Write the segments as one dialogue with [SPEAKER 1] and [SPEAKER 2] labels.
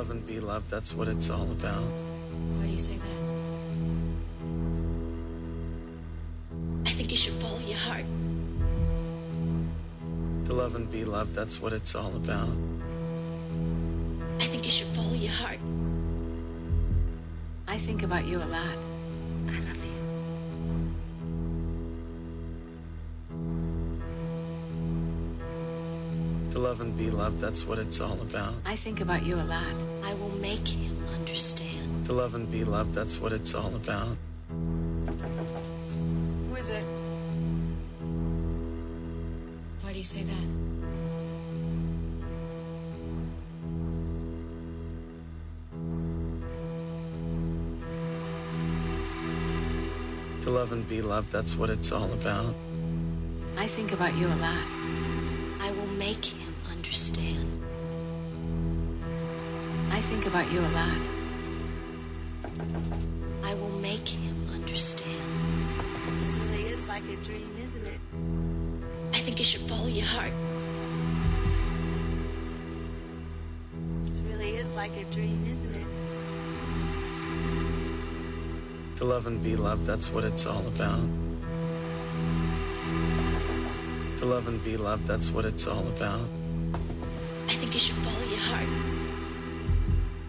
[SPEAKER 1] love and be loved, that's what it's all about.
[SPEAKER 2] Why do you say that? I think you should follow your heart.
[SPEAKER 1] To love and be loved, that's what it's all about.
[SPEAKER 2] I think you should follow your heart.
[SPEAKER 3] I think about you a lot. I love you.
[SPEAKER 1] To love and be loved, that's what it's all about.
[SPEAKER 3] I think about you a lot.
[SPEAKER 1] Love and be loved, that's what it's all about.
[SPEAKER 3] Who is it?
[SPEAKER 2] Why do you say that?
[SPEAKER 1] To love and be loved, that's what it's all about.
[SPEAKER 3] I think about you a lot.
[SPEAKER 2] I will make him understand.
[SPEAKER 3] I think about you a lot.
[SPEAKER 2] I will make him understand.
[SPEAKER 4] This really is like a dream, isn't it?
[SPEAKER 2] I think you should follow your heart.
[SPEAKER 4] This really is like a dream, isn't it?
[SPEAKER 1] To love and be loved, that's what it's all about. To love and be loved, that's what it's all about.
[SPEAKER 2] I think you should follow your heart.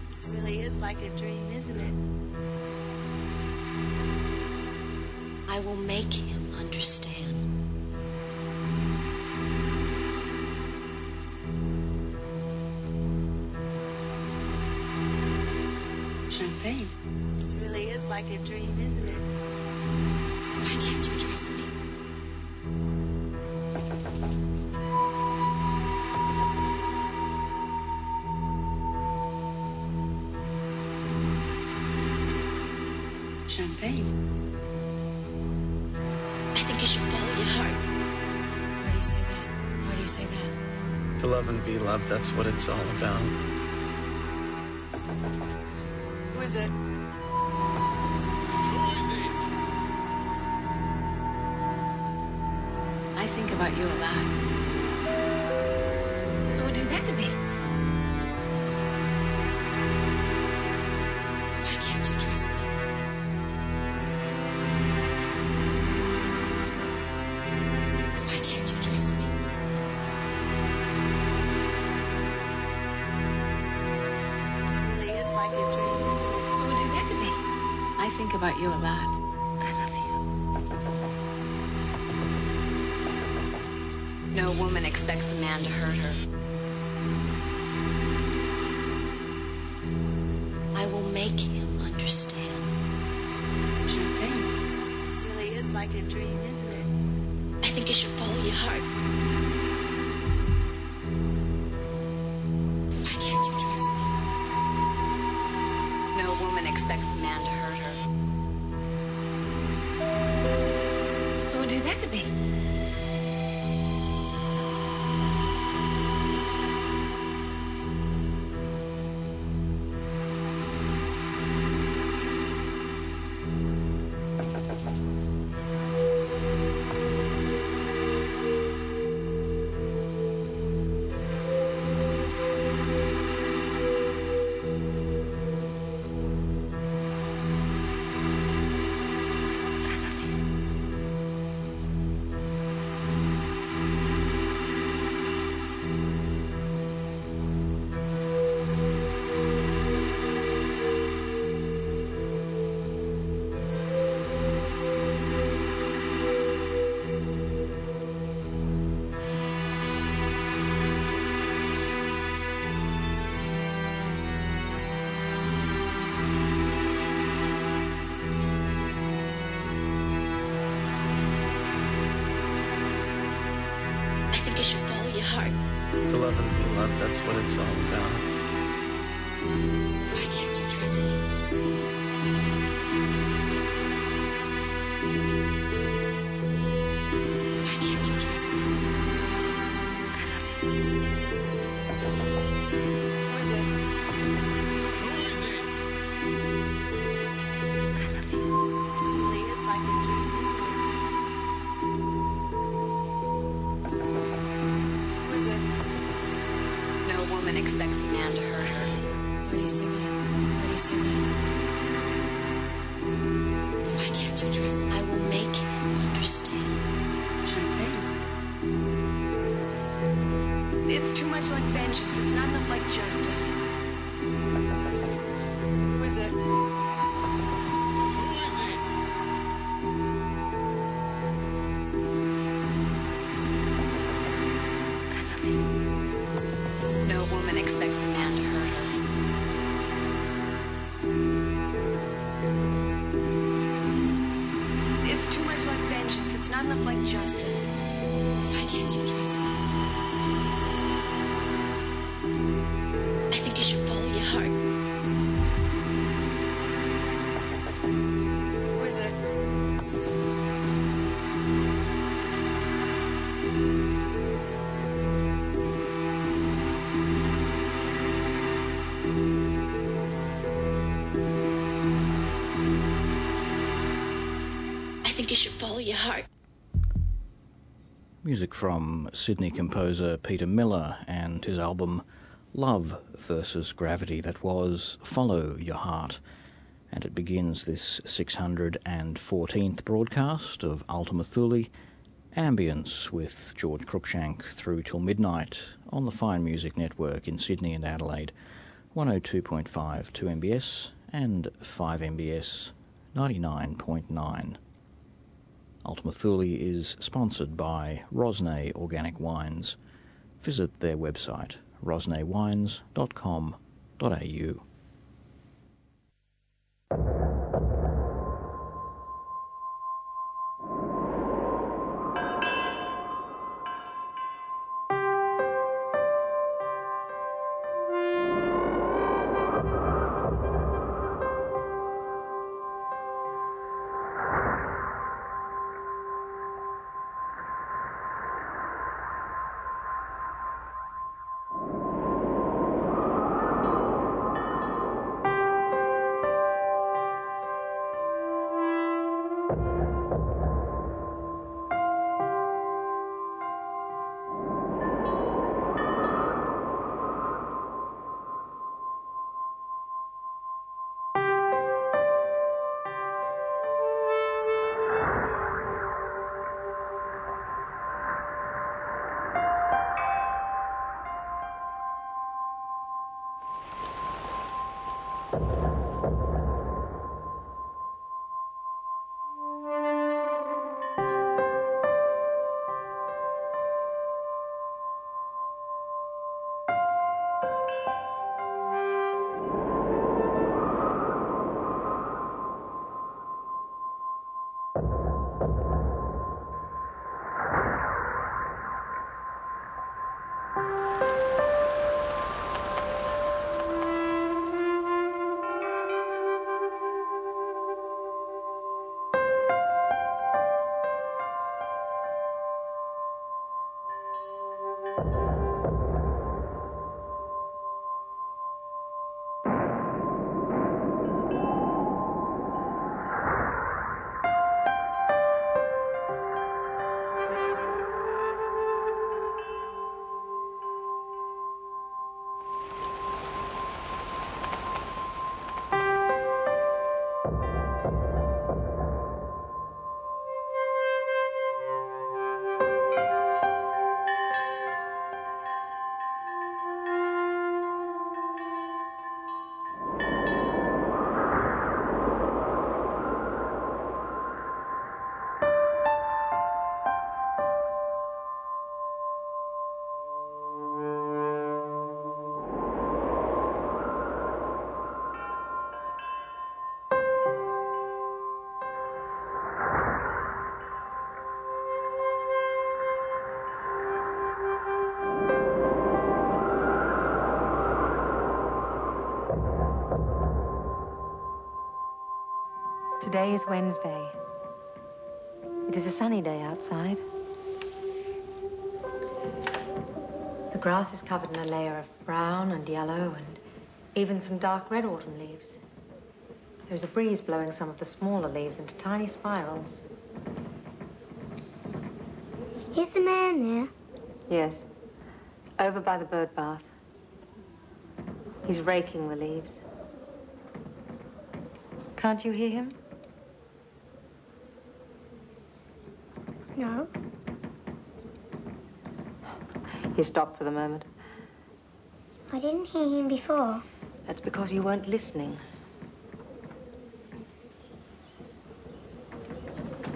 [SPEAKER 4] This really is like a dream, isn't it?
[SPEAKER 2] I will make him understand.
[SPEAKER 3] Champagne.
[SPEAKER 4] This really is like a dream, isn't it?
[SPEAKER 2] Why can't you trust me?
[SPEAKER 3] Champagne.
[SPEAKER 2] I you should follow your heart. Why do you say that? Why do you say that?
[SPEAKER 1] To love and be loved, that's what it's all about.
[SPEAKER 3] Who is it? I think about you a lot. About you a lot. I love you.
[SPEAKER 5] No woman expects a man to hurt her.
[SPEAKER 2] I will make him understand.
[SPEAKER 3] Champagne.
[SPEAKER 4] This really is like a dream, isn't it?
[SPEAKER 2] I think you should follow your heart.
[SPEAKER 4] Much like vengeance. It's not enough like justice. You
[SPEAKER 2] should follow your heart.
[SPEAKER 6] Music from Sydney composer Peter Miller and his album Love versus Gravity, that was Follow Your Heart. And it begins this 614th broadcast of Ultima Thule, Ambience with George Cruikshank through till midnight on the Fine Music Network in Sydney and Adelaide, 102.5 2MBS and 5MBS 99.9. Ultima Thule is sponsored by Rosnay Organic Wines. Visit their website, rosnaywines.com.au.
[SPEAKER 7] Today is Wednesday. It is a sunny day outside. The grass is covered in a layer of brown and yellow and even some dark red autumn leaves. There is a breeze blowing some of the smaller leaves into tiny spirals.
[SPEAKER 8] Is the man there?
[SPEAKER 7] Yes, over by the bird bath. He's raking the leaves. Can't you hear him?
[SPEAKER 8] No.
[SPEAKER 7] He stopped for the moment.
[SPEAKER 8] I didn't hear him before.
[SPEAKER 7] That's because you weren't listening.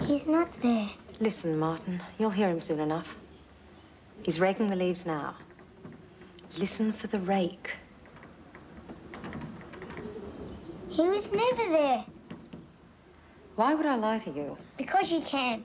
[SPEAKER 8] He's not there.
[SPEAKER 7] Listen, Martin. You'll hear him soon enough. He's raking the leaves now. Listen for the rake.
[SPEAKER 8] He was never there.
[SPEAKER 7] Why would I lie to you?
[SPEAKER 8] Because you can.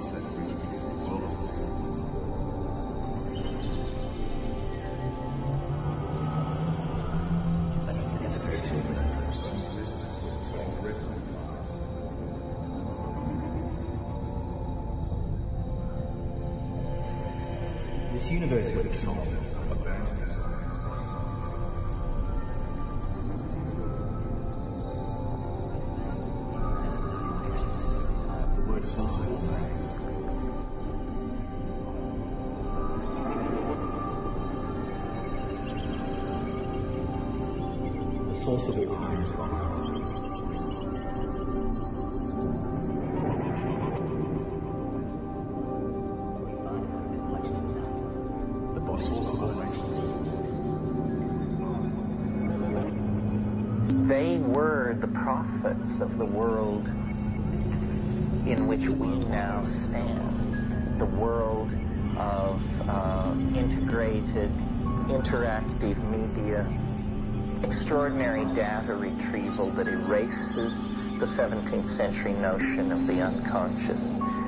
[SPEAKER 9] retrieval that erases the 17th century notion of the unconscious.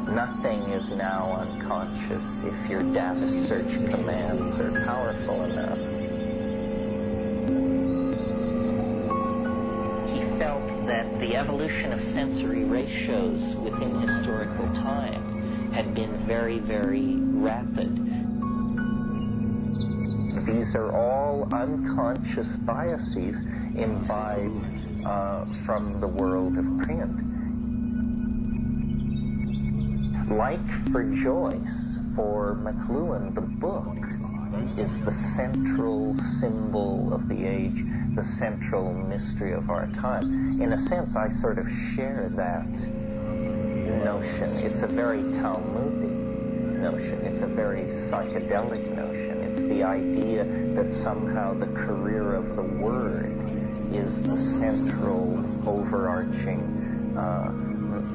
[SPEAKER 9] Nothing is now unconscious if your data search commands are powerful enough. He felt that the evolution of sensory ratios within historical time had been very, very rapid. These are all unconscious biases imbibed uh, from the world of print. Like for Joyce, for McLuhan, the book is the central symbol of the age, the central mystery of our time. In a sense, I sort of share that notion. It's a very Talmudic notion. It's a very psychedelic notion. It's the idea that somehow the career of the word is the central overarching uh,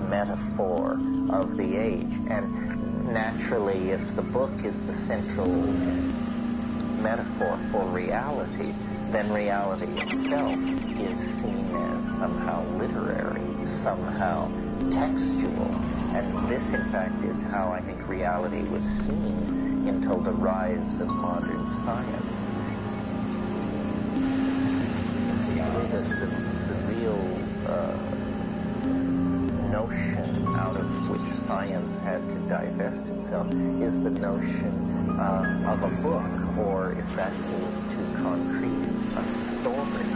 [SPEAKER 9] metaphor of the age. And naturally, if the book is the central metaphor for reality, then reality itself is seen as somehow literary, somehow textual. And this, in fact, is how I think reality was seen until the rise of modern science. Notion out of which science had to divest itself is the notion uh, of a book, or if that seems too concrete, a story,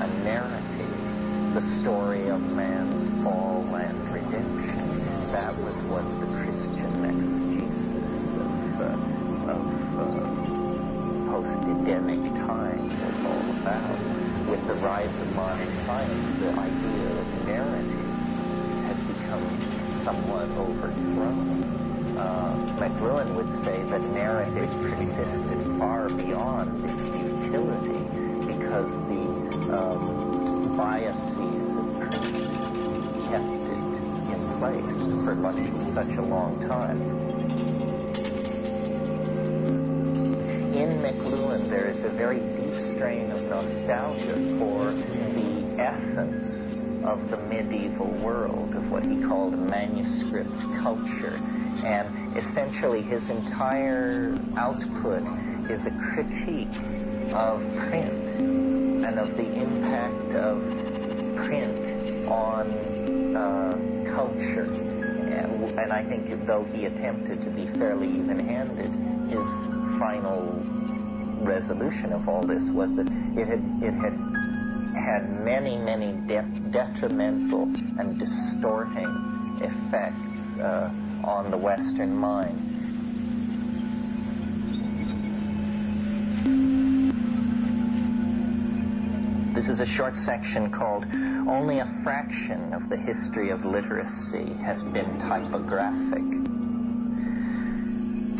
[SPEAKER 9] a narrative, the story of man's fall and redemption. That was what the Christian exegesis of, uh, of uh, post-Edenic time was all about. With the rise of modern science, the idea of narrative has become somewhat overthrown. Uh, McLuhan would say that narrative persisted far beyond its utility because the um, biases of kept it in place for much, such a long time. In McLuhan, there is a very deep strain of nostalgia for the essence of the medieval world, what he called manuscript culture. And essentially his entire output is a critique of print and of the impact of print on uh, culture. And, I think though he attempted to be fairly even-handed, his final resolution of all this was that it had, it had had many, many de- detrimental and distorting effects uh, on the Western mind. This is a short section called Only a Fraction of the History of Literacy Has Been Typographic.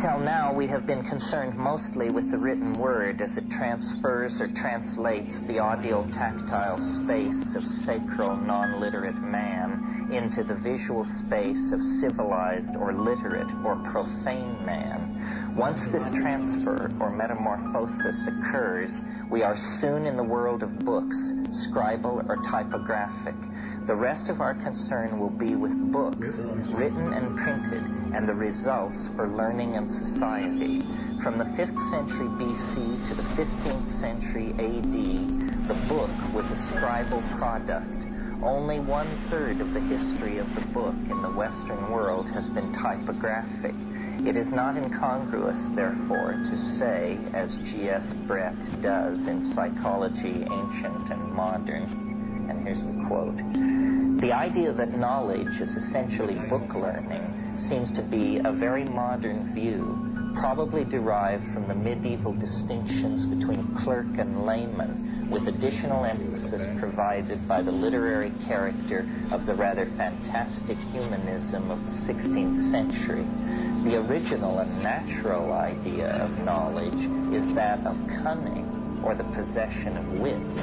[SPEAKER 9] Till now, we have been concerned mostly with the written word as it transfers or translates the audio-tactile space of sacral, non-literate man into the visual space of civilized or literate or profane man. Once this transfer or metamorphosis occurs, we are soon in the world of books, scribal or typographic. The rest of our concern will be with books, written and printed, and the results for learning and society. From the 5th century BC to the 15th century AD, the book was a scribal product. Only one third of the history of the book in the Western world has been typographic. It is not incongruous, therefore, to say, as G.S. Brett does in Psychology Ancient and Modern, and here's the quote, the idea that knowledge is essentially book learning seems to be a very modern view, probably derived from the medieval distinctions between clerk and layman, with additional emphasis provided by the literary character of the rather fantastic humanism of the 16th century. The original and natural idea of knowledge is that of cunning, or the possession of wits.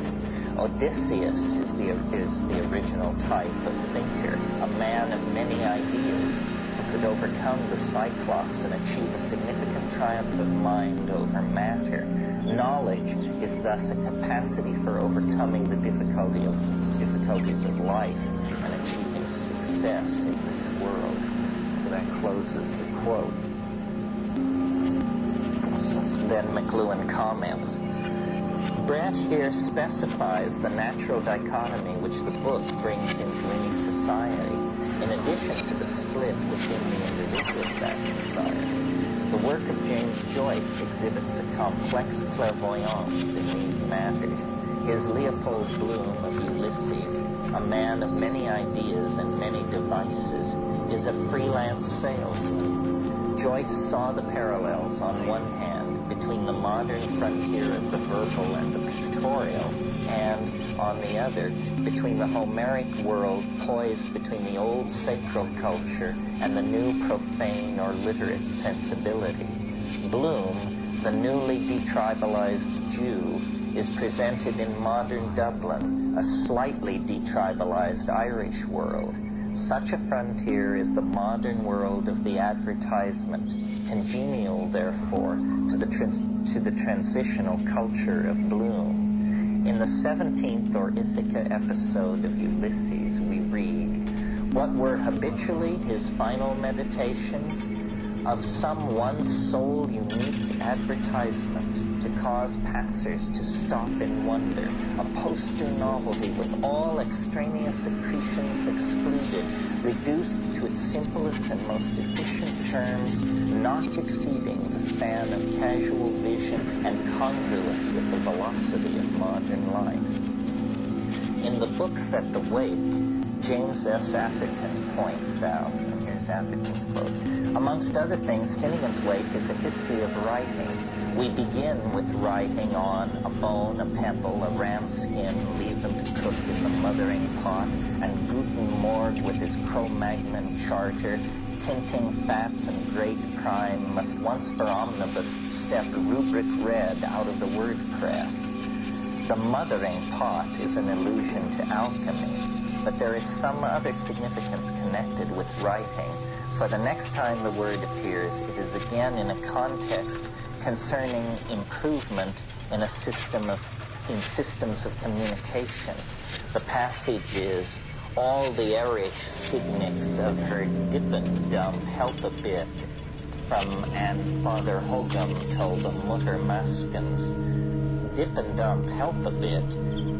[SPEAKER 9] Odysseus is the, is the original type of thinker, a man of many ideas who could overcome the Cyclops and achieve a significant triumph of mind over matter. Knowledge is thus a capacity for overcoming the difficulty of, difficulties of life and achieving success in this world. So that closes the quote. Then McLuhan comments, Brett here specifies the natural dichotomy which the book brings into any society, in addition to the split within the individual of that society. The work of James Joyce exhibits a complex clairvoyance in these matters. His Leopold Bloom of Ulysses, a man of many ideas and many devices, is a freelance salesman. Joyce saw the parallels on one hand between the modern frontier of the verbal and the pictorial, and, on the other, between the Homeric world poised between the old sacral culture and the new profane or literate sensibility. Bloom, the newly detribalized Jew, is presented in modern Dublin, a slightly detribalized Irish world. Such a frontier is the modern world of the advertisement, congenial, therefore, to the, to the transitional culture of Bloom. In the 17th or Ithaca episode of Ulysses, we read, What were habitually his final meditations? Of some one sole unique advertisement to cause passers to stop in wonder, a poster novelty with all extraneous accretions excluded, reduced to its simplest and most efficient terms, not exceeding the span of casual vision and congruous with the velocity of modern life. In the Books at the Wake, James S. Atherton points out, and here's Atherton's quote, amongst other things, Finnegans Wake is a history of writing. We begin with writing on a bone, a pebble, a ram skin, leave them to cook in the mothering pot, and Guten Morg with his Cro-Magnon charter, tinting fats and great crime must once for omnibus step rubric red out of the word press. The mothering pot is an allusion to alchemy, but there is some other significance connected with writing, for the next time the word appears, it is again in a context concerning improvement in a system of in systems of communication. The passage is all the Irish signics of her dippendum help a bit from and Father Hogam told the mutter maskins. Dip and dump help a bit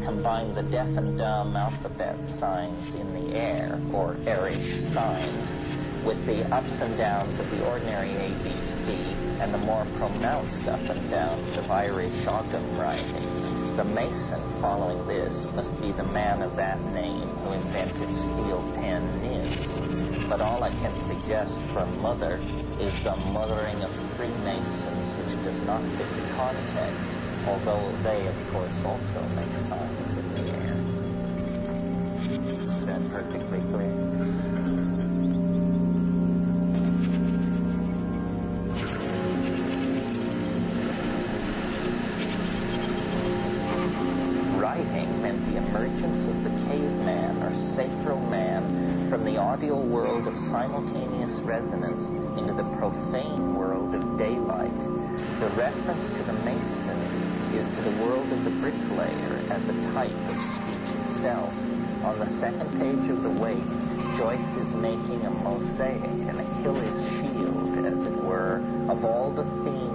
[SPEAKER 9] combine the deaf and dumb alphabet signs in the air, or Irish signs, with the ups and downs of the ordinary ABC and the more pronounced up and downs of Irish Ogham writing. The Mason following this must be the man of that name who invented steel pen nibs. But all I can suggest for mother is the mothering of Freemasons, which does not fit the context, although they, of course, also make signs in the air. Is that perfectly clear? Of the caveman or sacral man from the audio world of simultaneous resonance into the profane world of daylight. The reference to the Masons is to the world of the bricklayer as a type of speech itself. On the second page of the Wake, Joyce is making a mosaic, an Achilles shield, as it were, of all the themes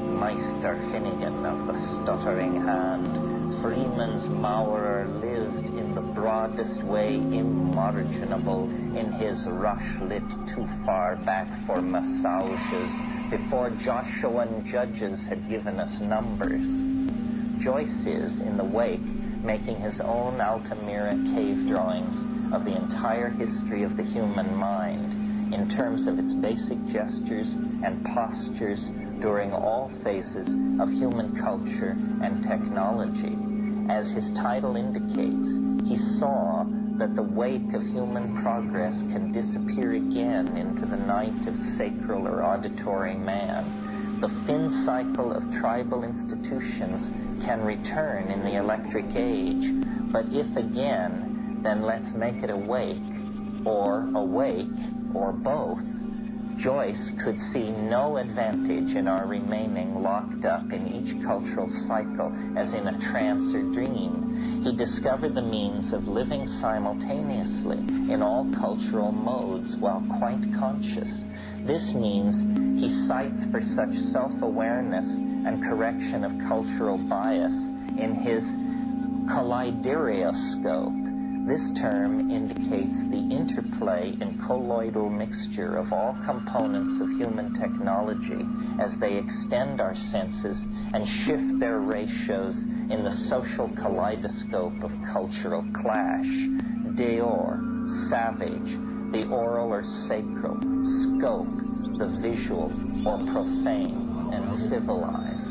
[SPEAKER 9] Meister Finnegan of the stuttering hand, Freeman's Maurer lived in the broadest way imaginable in his rush-lit too far back for massages before Joshuan judges had given us numbers. Joyce is, in the wake, making his own Altamira cave drawings of the entire history of the human mind in terms of its basic gestures and postures during all phases of human culture and technology. As his title indicates, he saw that the wake of human progress can disappear again into the night of sacral or auditory man. The fin cycle of tribal institutions can return in the electric age, but if again, then let's make it awake, or awake, or both. Joyce could see no advantage in our remaining locked up in each cultural cycle as in a trance or dream. He discovered the means of living simultaneously in all cultural modes while quite conscious. This means he cites for such self-awareness and correction of cultural bias in his collideorscape. This term indicates the interplay and colloidal mixture of all components of human technology as they extend our senses and shift their ratios in the social kaleidoscope of cultural clash. Deor, savage, the oral or sacral, scope, the visual or profane and civilized.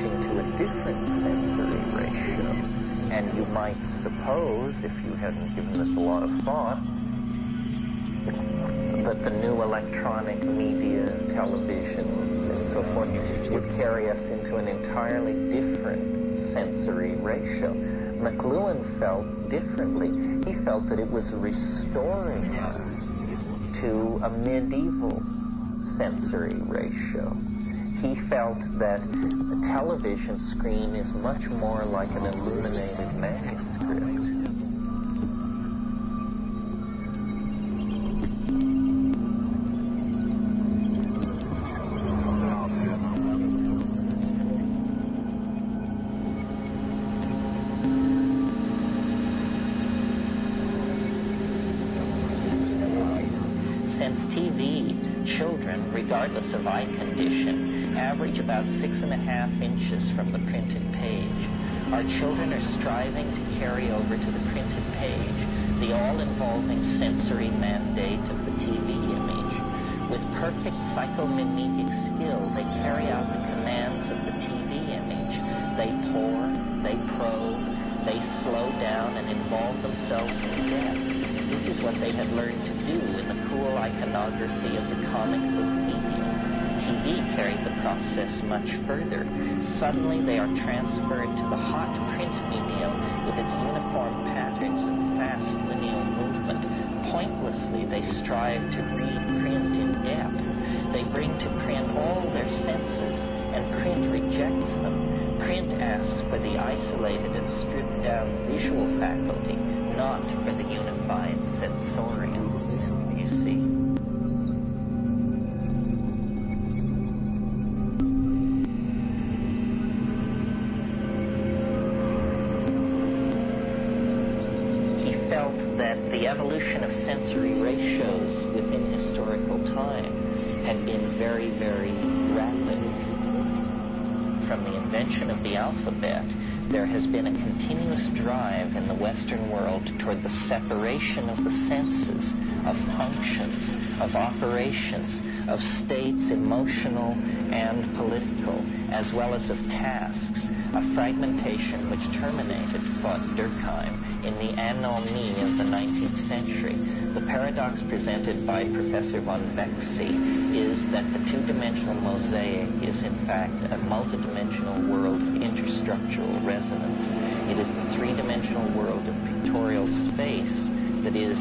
[SPEAKER 9] Are to a different sensory ratio. And you might suppose, if you hadn't given this a lot of thought, that the new electronic media, television, and so forth would carry us into an entirely different sensory ratio. McLuhan felt differently. He felt that it was restoring us to a medieval sensory ratio. He felt that a television screen is much more like an illuminated manuscript. Since TV, children, regardless of eye condition, average about six and a half inches from the printed page. Our children are striving to carry over to the printed page the all-involving sensory mandate of the TV image. With perfect psychomimetic skill, they carry out the commands of the TV image. They pour, they probe, they slow down and involve themselves in depth. This is what they had learned to do in the cool iconography of the comic book medium. TV carried the process much further. Suddenly they are transferred to the hot print medium with its uniform patterns and fast lineal movement. Pointlessly they strive to read print in depth. They bring to print all their senses, and print rejects them. Print asks for the isolated and stripped down visual faculty, not for the unified sensorium. He felt that the evolution of sensory ratios within historical time had been very, very rapid. From the invention of the alphabet, there has been a continuous drive in the Western world toward the separation of the senses, of functions, of operations, of states emotional and political, as well as of tasks, a fragmentation which terminated, thought Durkheim, in the anomie of the 19th century. The paradox presented by Professor von Békésy is that the two-dimensional mosaic is in fact a multidimensional world of interstructural resonance. It is the three-dimensional world of pictorial space that is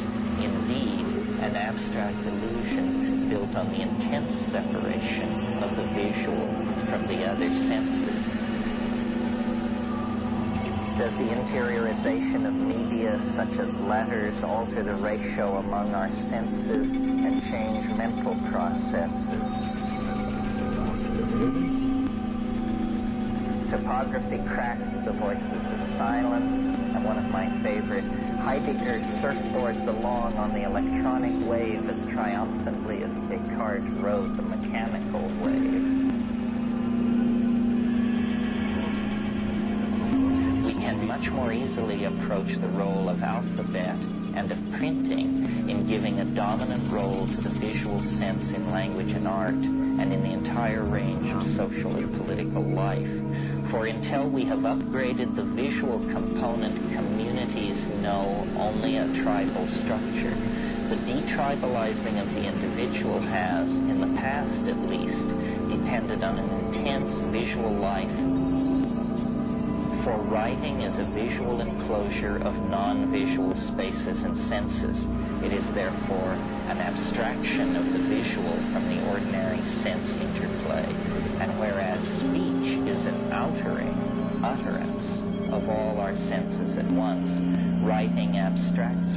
[SPEAKER 9] an abstract illusion built on the intense separation of the visual from the other senses. Does the interiorization of media such as letters alter the ratio among our senses and change mental processes? Typography cracked the voices of silence, and one of my favorite, Heidegger surfboards along on the electronic wave as triumphantly as Descartes rode the mechanical wave. We can much more easily approach the role of alphabet and of printing in giving a dominant role to the visual sense in language and art and in the entire range of social and political life. For until we have upgraded the visual component, communities know only a tribal structure. The detribalizing of the individual has, in the past at least, depended on an intense visual life for writing is a visual enclosure of non-visual spaces and senses. It is therefore an abstraction of the visual from the ordinary sense interplay. And whereas outering, utterance of all our senses at once, writing abstracts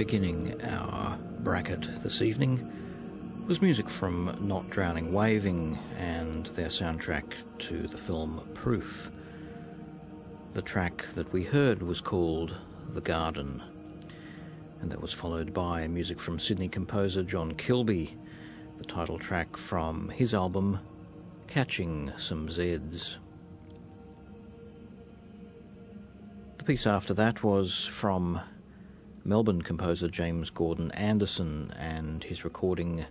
[SPEAKER 6] beginning our bracket this evening was music from Not Drowning Waving and their soundtrack to the film Proof. The track that we heard was called The Garden, and that was followed by music from Sydney composer John Kilby, the title track from his album Catching Some Zeds. The piece after that was from Melbourne composer James Gordon Anderson and his recording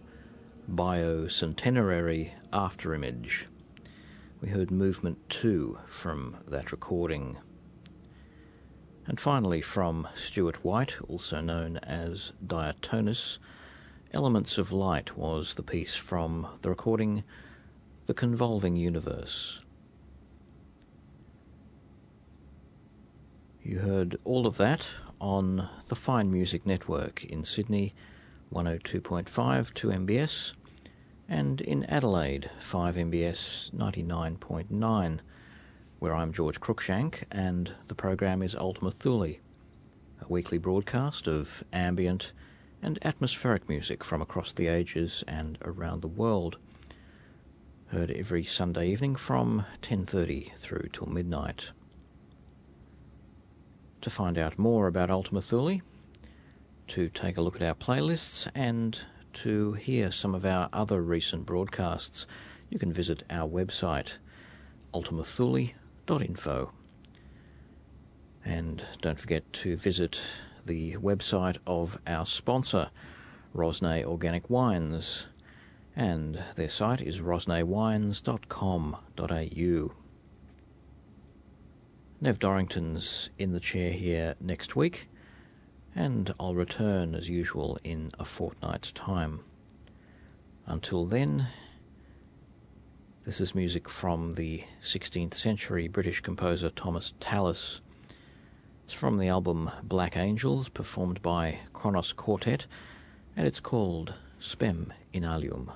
[SPEAKER 6] Biocentenary Afterimage. We heard Movement 2 from that recording. And finally, from Stuart White, also known as Diatonus, Elements of Light was the piece from the recording The Convolving Universe. You heard all of that on the Fine Music Network in Sydney, 102.5 2MBS, and in Adelaide, 5MBS 99.9, where I'm George Cruikshank, and the program is Ultima Thule, a weekly broadcast of ambient and atmospheric music from across the ages and around the world. Heard every Sunday evening from 10:30 through till midnight. To find out more about Ultima Thule, to take a look at our playlists, and to hear some of our other recent broadcasts, you can visit our website, ultimathule.info. And don't forget to visit the website of our sponsor, Rosnay Organic Wines, and their site is rosnaywines.com.au. Nev Dorrington's in the chair here next week, and I'll return as usual in a fortnight's time. Until then, this is music from the 16th century British composer Thomas Tallis. It's from the album Black Angels, performed by Kronos Quartet, and it's called Spem in Alium.